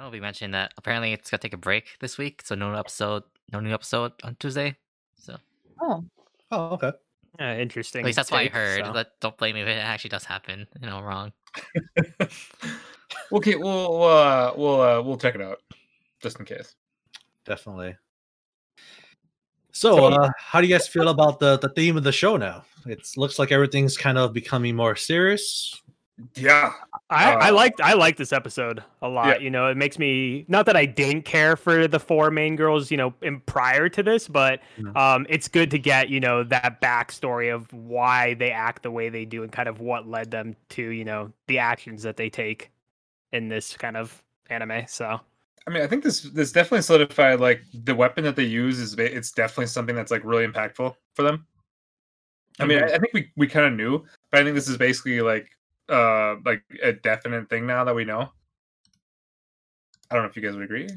don't know if we mentioned that apparently it's gonna take a break this week, so no episode, no new episode on Tuesday. So Oh, Oh, okay. Yeah, interesting. at least that's what I heard. so. But don't blame me if it actually does happen. You know, wrong. okay, we'll we'll uh, we'll uh, we'll check it out just in case. Definitely. So, So- uh, how do you guys feel about the the theme of the show now? It looks like everything's kind of becoming more serious. Yeah, I, I Uh, liked I liked this episode a lot. You know, it makes me not that I didn't care for the four main girls, you know, in prior to this, but Mhm. um, it's good to get you know that backstory of why they act the way they do and kind of what led them to you know the actions that they take in this kind of anime. So I mean, I think this this definitely solidified like the weapon that they use is it's definitely something that's like really impactful for them. I mean, I, I think we we kind of knew, but I think this is basically like uh like a definite thing now that we know. I don't know if you guys would agree.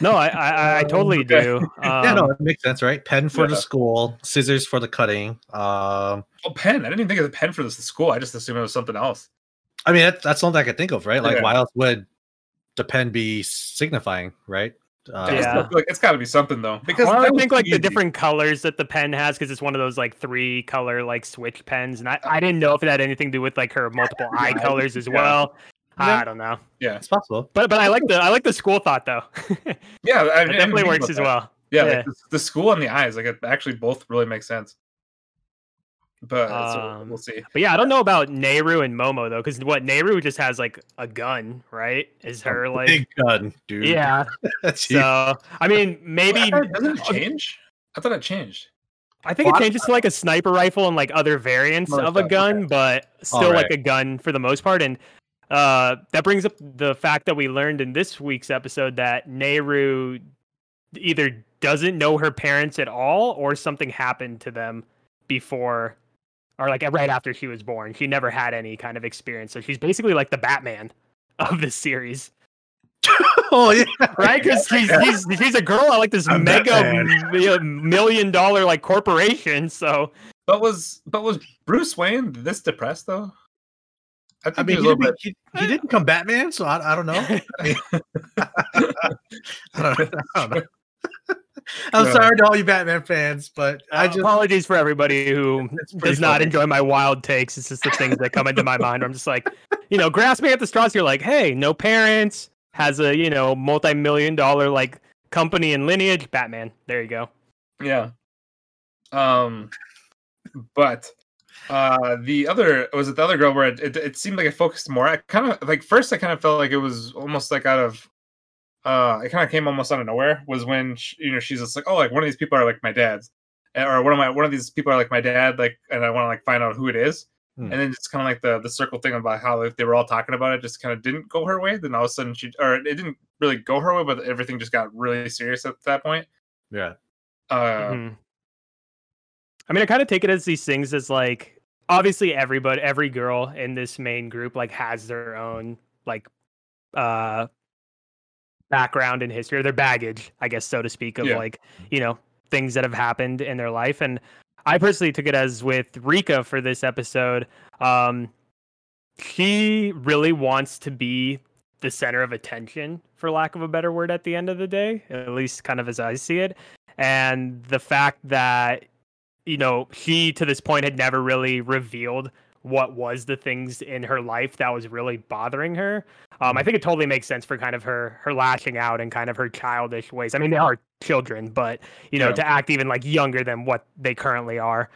no, I I, I totally Okay. do. Um, yeah, no, it makes sense, right? Pen for the school, scissors for the cutting. Um, Oh, pen! I didn't even think of the pen for this school. I just assumed it was something else. I mean, that, that's something I could think of, right? Like, Yeah. why else would the pen be signifying, right? Uh, Yeah. like it's got to be something though, because Well, I that think like the different colors that the pen has because it's one of those like three color like switch pens, and I, I didn't know if it had anything to do with like her multiple eye colors as yeah. well. Yeah. I don't know, Yeah, It's possible. but but I like the I like the school thought though. yeah, I, I didn't definitely works as that. well. Yeah, Yeah. Like the, the school and the eyes, like it actually both really make sense. But Um, we'll see. But yeah, I don't know about Neiru and Momo though, because what Neiru just has like a gun, right? Is her like Big gun, dude. yeah? That's huge. So I mean, maybe I doesn't it change? I thought it changed. I think it changes to like a sniper rifle and like other variants Other of a gun, okay. but still like a gun for the most part. And uh, that brings up the fact that we learned in this week's episode that Neiru either doesn't know her parents at all or something happened to them before or like right after she was born. She never had any kind of experience. So she's basically like the Batman of this series. oh yeah, Right? Because she's, she's she's a girl at like this I'm mega m- million dollar like corporation. So But was but was Bruce Wayne this depressed though? I think I mean, he he, was a little didn't, bit. he, he didn't become Batman, so I, I don't know. I mean, I don't, I don't know. I'm Yeah. sorry to all you Batman fans, but I Uh, just apologies for everybody who It's pretty does not funny. enjoy my wild takes. It's just the things that come into my mind. I'm just like, you know, grasping at the straws. You're like, hey, no parents, has a you know multi-million dollar like company and lineage. Batman. There you go. Yeah. Um, but uh, the other was it the other girl where it, it, it seemed like it focused more. I kind of like first I kind of felt like it was almost like out of uh, it kind of came almost out of nowhere. Was when sh you know she's just like, oh, like one of these people are like my dad's, or one of my one of these people are like my dad, like, and I want to like find out who it is. Hmm. And then it's kind of like the the circle thing about how like, they were all talking about it, just kind of didn't go her way. Then all of a sudden she, or it didn't really go her way, but everything just got really serious at that point. yeah. Uh, Mhm. I mean, I kind of take it as these things as like obviously everybody, every girl in this main group like has their own like uh background and history or their baggage, I guess so to speak, of Yeah. like you know things that have happened in their life. And I personally took it as with Rika for this episode. Um, she really wants to be the center of attention, for lack of a better word, at the end of the day, at least kind of as I see it and the fact that you know she to this point had never really revealed what was the things in her life that was really bothering her. Um, i think it totally makes sense for kind of her her lashing out and kind of her childish ways. I mean they are children but you know Yeah. to act even like younger than what they currently are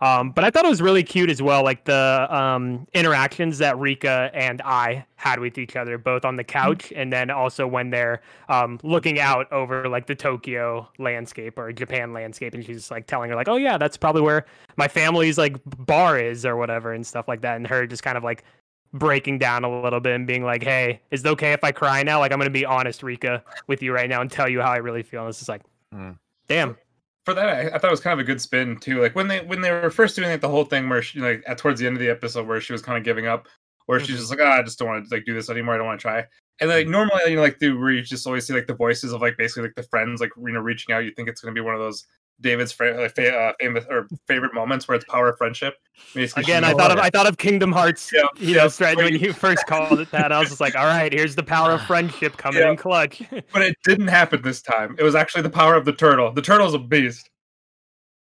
um, but Ai thought it was really cute as well, like the um, interactions that Rika and I had with each other, both on the couch and then also when they're um, looking out over like the Tokyo landscape or Japan landscape, and she's like telling her like, "Oh yeah, that's probably where my family's like bar is or whatever and stuff like that," and her just kind of like breaking down a little bit and being like, "Hey, is it okay if I cry now? Like I'm gonna be honest, Rika, with you right now and tell you how I really feel." And it's just like, Mm. damn. For that, I, I thought it was kind of a good spin too. Like when they when they were first doing like the whole thing where she like at towards the end of the episode where she was kind of giving up, where she's Mhm. just like, ah, I just don't want to like do this anymore. I don't want to try. And like normally, you know, like the where you just always see like the voices of like basically like the friends like you know reaching out. You think it's gonna be one of those David's fa- fa- uh, famous or favorite moments where it's power of friendship. Basically, Again, I thought of I thought of Kingdom Hearts. Yeah, you know, yeah. when you first called it that. I was just like, all right, here's the power of friendship coming Yeah. in clutch. but it didn't happen this time. It was actually the power of the turtle. The turtle's a beast.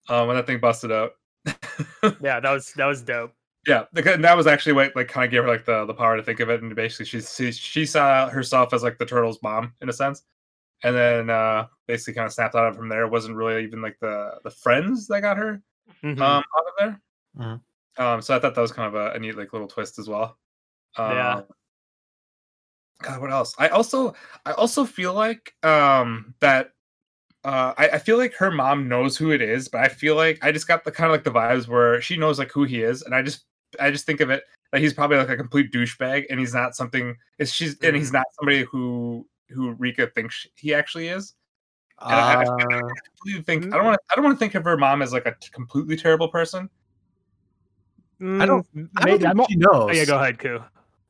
Um, when that thing busted out. yeah, that was that was dope. Yeah, and that was actually what like kind of gave her like the, the power to think of it, and basically she she she saw herself as like the turtle's mom in a sense, and then uh basically kind of snapped out of it from there. It wasn't really even like the the friends that got her Mhm. um out of there. Mhm. Um, so I thought that was kind of a, a neat like little twist as well. Um, Yeah. God, what else? I also I also feel like um that uh I, I feel like her mom knows who it is, but I feel like I just got the kind of like the vibes where she knows like who he is, and I just I just think of it that he's probably like a complete douchebag, and he's not something. It's she's and he's not somebody who who Rika thinks he actually is. And I, I, I Uh, completely think I don't want I don't want to think of her mom as like a t- completely terrible person. I don't- Mm, I don't maybe- think I'm she knows. oh, yeah, go ahead, Ku.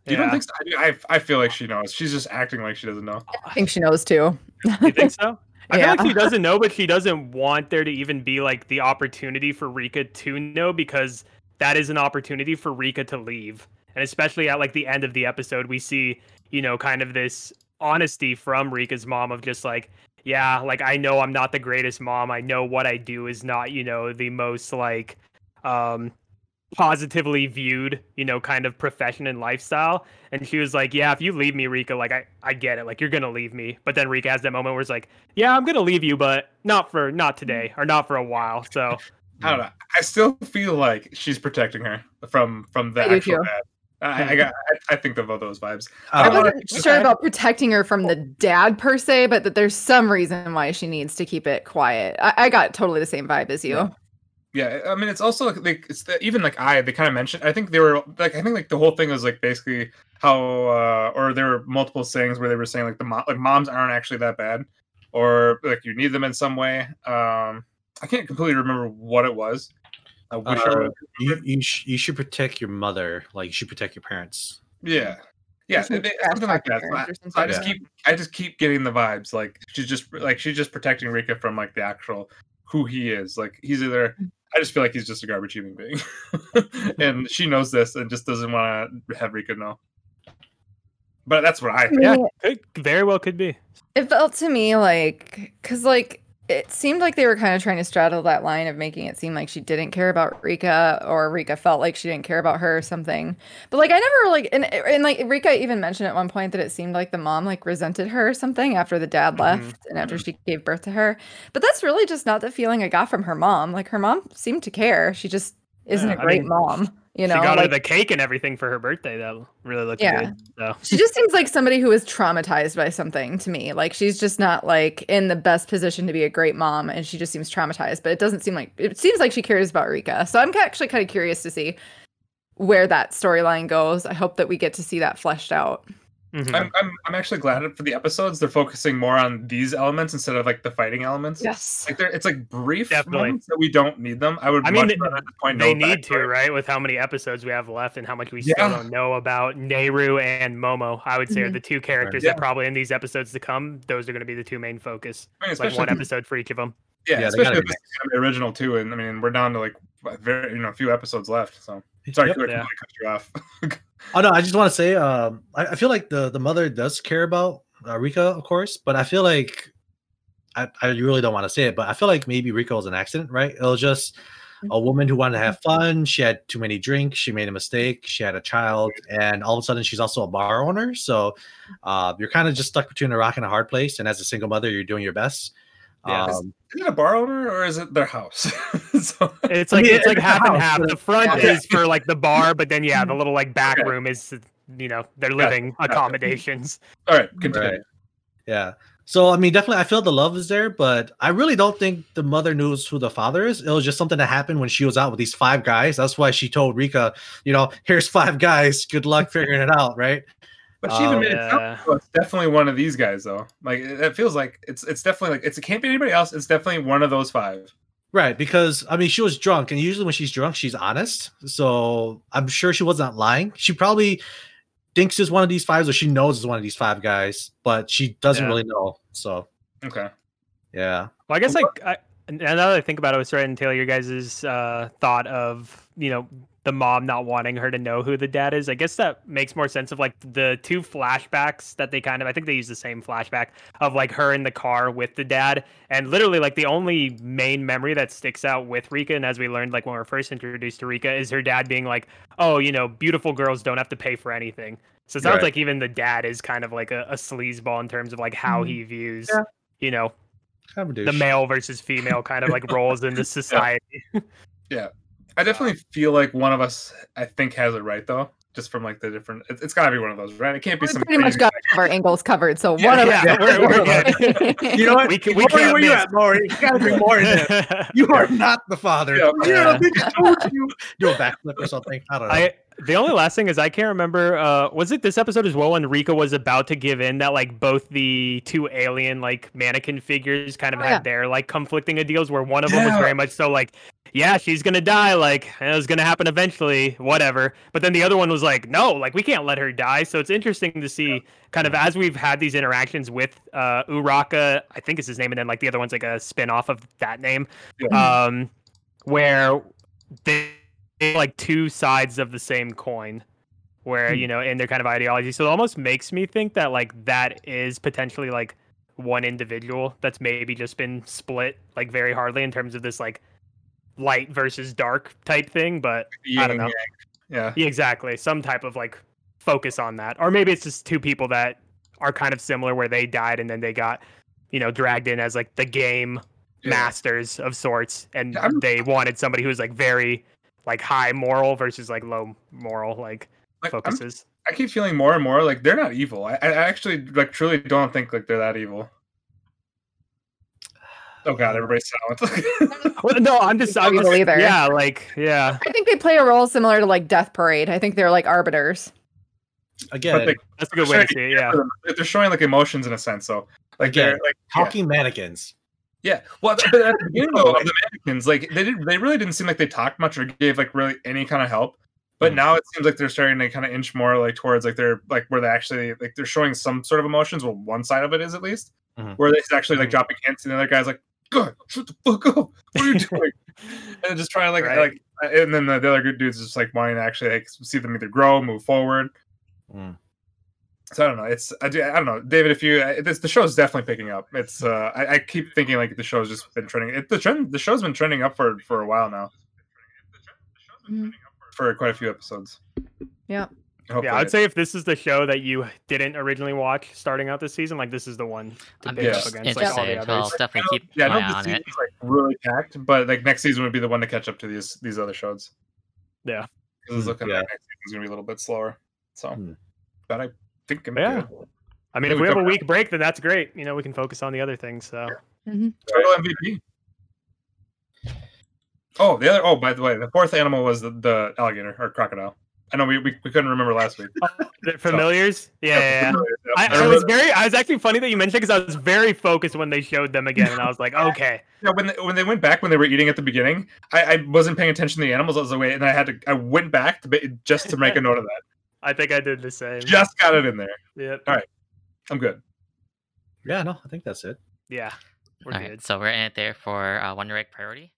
You don't think so? I, I I feel like she knows. She's just acting like she doesn't know. I think she knows too. You think so? I feel like she doesn't know, but she doesn't want there to even be like the opportunity for Rika to know because that is an opportunity for Rika to leave. And especially at like the end of the episode, we see, you know, kind of this honesty from Rika's mom of just like, yeah, like I know I'm not the greatest mom. I know what I do is not, you know, the most like um positively viewed, you know, kind of profession and lifestyle. And she was like, Yeah, if you leave me, Rika, like I, I get it. Like you're gonna leave me. But then Rika has that moment where it's like, Yeah, I'm gonna leave you, but not for not today or not for a while. So I don't know. I still feel like she's protecting her from from the I do actual bad. I, I got. I, I think of all those vibes. I I wasn't it's just- sure about protecting her from the dad per se, but that there's some reason why she needs to keep it quiet. I, I got totally the same vibe as you. Yeah. Yeah, I mean, it's also like, like it's the, even like I they kind of mentioned. I think they were like I think like the whole thing was like basically how uh or there were multiple sayings where they were saying like the mo- like moms aren't actually that bad, or like you need them in some way. Um, I can't completely remember what it was. I wish I Uh, would. you you, sh- you should protect your mother, like you should protect your parents. Yeah, yeah, Some it- it- trash something like that. So I, parents so I just something. keep I just keep getting the vibes like she's just like she's just protecting Rika from like the actual who he is. Like he's either I just feel like he's just a garbage human being, and she knows this and just doesn't want to have Rika know. But that's what I. Think. Yeah, could, very well could be. It felt to me like, because like it seemed like they were kind of trying to straddle that line of making it seem like she didn't care about Rika, or Rika felt like she didn't care about her or something. But like I never like, and and like Rika even mentioned at one point that it seemed like the mom like resented her or something after the dad Mhm. left and after she gave birth to her. But that's really just not the feeling I got from her mom. Like her mom seemed to care. She just isn't Yeah, a I great mean, mom. You know, she got like, her the cake and everything for her birthday. That really looked Yeah. good. So she just seems like somebody who is traumatized by something to me. Like she's just not like in the best position to be a great mom, and she just seems traumatized. But it doesn't seem like it seems like she cares about Rika. So I'm actually kind of curious to see where that storyline goes. I hope that we get to see that fleshed out. Mhm. I'm, I'm I'm actually glad for the episodes they're focusing more on these elements instead of like the fighting elements. Yes. Like they're it's like brief Definitely. moments that we don't need them. I would I mean, much they- rather point they know need to, backstory. right? With how many episodes we have left and how much we still don't know about Neiru and Momo, I would say are Mhm. the two characters Yeah. that probably in these episodes to come, those are going to be the two main focus. I mean, Like one episode for each of them. Yeah, Yeah, especially gotta if this gonna be original too, and I mean we're down to like very you know a few episodes left. So sorry, Yep. Kula, I Yeah. cut you off. Oh no, I just want to say, um, I, I feel like the the mother does care about uh, Rika, of course, but I feel like I, I really don't want to say it, but I feel like maybe Rika was an accident, right? It was just a woman who wanted to have fun. She had too many drinks. She made a mistake. She had a child, and all of a sudden, she's also a bar owner. So uh, you're kind of just stuck between a rock and a hard place. And as a single mother, you're doing your best. Yeah. Um, is it a bar owner or is it their house? so, It's I like mean, it's like it's a half and half. The front Yeah. is for like the bar, but then yeah, the little like back Okay. room is you know their living gotcha. accommodations. all right, continue. Right. Yeah. So I mean, definitely, I feel the love is there, but I really don't think the mother knows who the father is. It was just something that happened when she was out with these five guys. That's why she told Rika, you know, here's five guys. Good luck figuring it out, right? But she even Oh, made it sound yeah. like it's definitely one of these guys though. Like it, it feels like it's it's definitely like it's it can't be anybody else. It's definitely one of those five. Right, because I mean, she was drunk, and usually when she's drunk, she's honest. So I'm sure she wasn't lying. She probably thinks it's one of these fives, or she knows it's one of these five guys, but she doesn't Yeah. really know. So Okay. yeah, Well, I guess like I, and now that I think about it, I was trying to tell your guys' uh, thought of you know the mom not wanting her to know who the dad is. I guess that makes more sense of like the two flashbacks that they kind of I think they use the same flashback of like her in the car with the dad and literally like the only main memory that sticks out with Rika and as we learned like when we are first introduced to Rika is her dad being like, "Oh, you know, beautiful girls don't have to pay for anything." So it sounds Right. like even the dad is kind of like a, a sleazeball in terms of like how Mhm. he views, Yeah. you know, Kind of the male versus female kind of like roles in the society. I definitely feel like one of us, I think, has it right though. Just from like the different, it, it's got to be one of those, right? It can't be We some. pretty much crazy- got our angles covered, so Yeah, one of yeah, us. we're- we're good. You know what? We can- we Maury, can't where you at, Maury? You gotta be more in there. You are not the father. Yeah. Yeah, I think I told you. Do a backflip or something. I don't know. I the only last thing is I can't remember. Uh, was it this episode as well when Rika was about to give in that like both the two alien like mannequin figures kind of Oh, had yeah. their like conflicting ideals where one of them was very much so like, yeah, she's gonna die, like it was gonna happen eventually, whatever. But then the other one was like, no, like we can't let her die. So it's interesting to see kind of as we've had these interactions with uh Uraka, I think is his name, and then like the other one's like a spin off of that name. Yeah. Um where they like two sides of the same coin where Hmm. you know in their kind of ideology so it almost makes me think that like that is potentially like one individual that's maybe just been split like very hardly in terms of this like light versus dark type thing but Yin I don't know. Yeah. yeah, exactly some type of like focus on that or maybe it's just two people that are kind of similar where they died and then they got you know dragged in as like the game Yeah. masters of sorts and Yeah, they wanted somebody who was like very like high moral versus like low moral like Like, I'm- focuses I keep feeling more and more like they're not evil. I, I actually like truly don't think like they're that evil. Oh god, everybody's silent. Well, no i'm just i'm just either. yeah like yeah I think they play a role similar to like Death Parade. I think they're like arbiters. Again, like, that's a good way to see it yeah they're showing like emotions in a sense. So like Again, they're like yeah. talking mannequins. Yeah, well, but at the beginning though, of the mannequins, like they did, they really didn't seem like they talked much or gave like really any kind of help. But Mhm. now it seems like they're starting to kind of inch more like towards like they're like where they actually like they're showing some sort of emotions. Well, one side of it is at least Mhm. where they're actually like Mhm. dropping hints, and the other guy's like, "God, shut the fuck up! What are you doing?" and just trying like Right. like, and then the, the other good dudes just like wanting to actually like see them either grow, move forward. Mm. So I don't know. It's I, do, I don't know, David. If you uh, this the show's definitely picking up. It's uh I, I keep thinking like the show's just been trending. It, the trend the show's been trending up for for a while now. Mhm. For quite a few episodes. Yeah. Hopefully yeah i'd say if this is the show that you didn't originally watch starting out this season like this is the one to I'm pick Yeah. up against like all the others I'll definitely I know- keep yeah, I know this on it. season's like really packed, but like next season would be the one to catch up to these these other shows. Yeah. 'Cause it's Mm, looking yeah. like next season's gonna be a little bit slower. So, Hmm. but I think I'm Yeah. good. i mean Yeah, if we we have a covered week break then that's great you know we can focus on the other things so Total MVP. Oh, the other. Oh, by the way, the fourth animal was the, the alligator or crocodile. I know we, we, we couldn't remember last week. The familiars yeah, yeah, yeah. I, I I was very. I was actually funny that you mentioned because I was very focused when they showed them again, and I was like, okay, Yeah, when they, when they went back when they were eating at the beginning, I, I wasn't paying attention to the animals. I was away, and I had to. I went back to ba- just to make a note of that. I think I did the same. Just got it in there. Yep. All right, I'm good. Yeah, no, I think that's it. Yeah, we're All good. right, so we're in it there for uh, Wonder Egg Priority.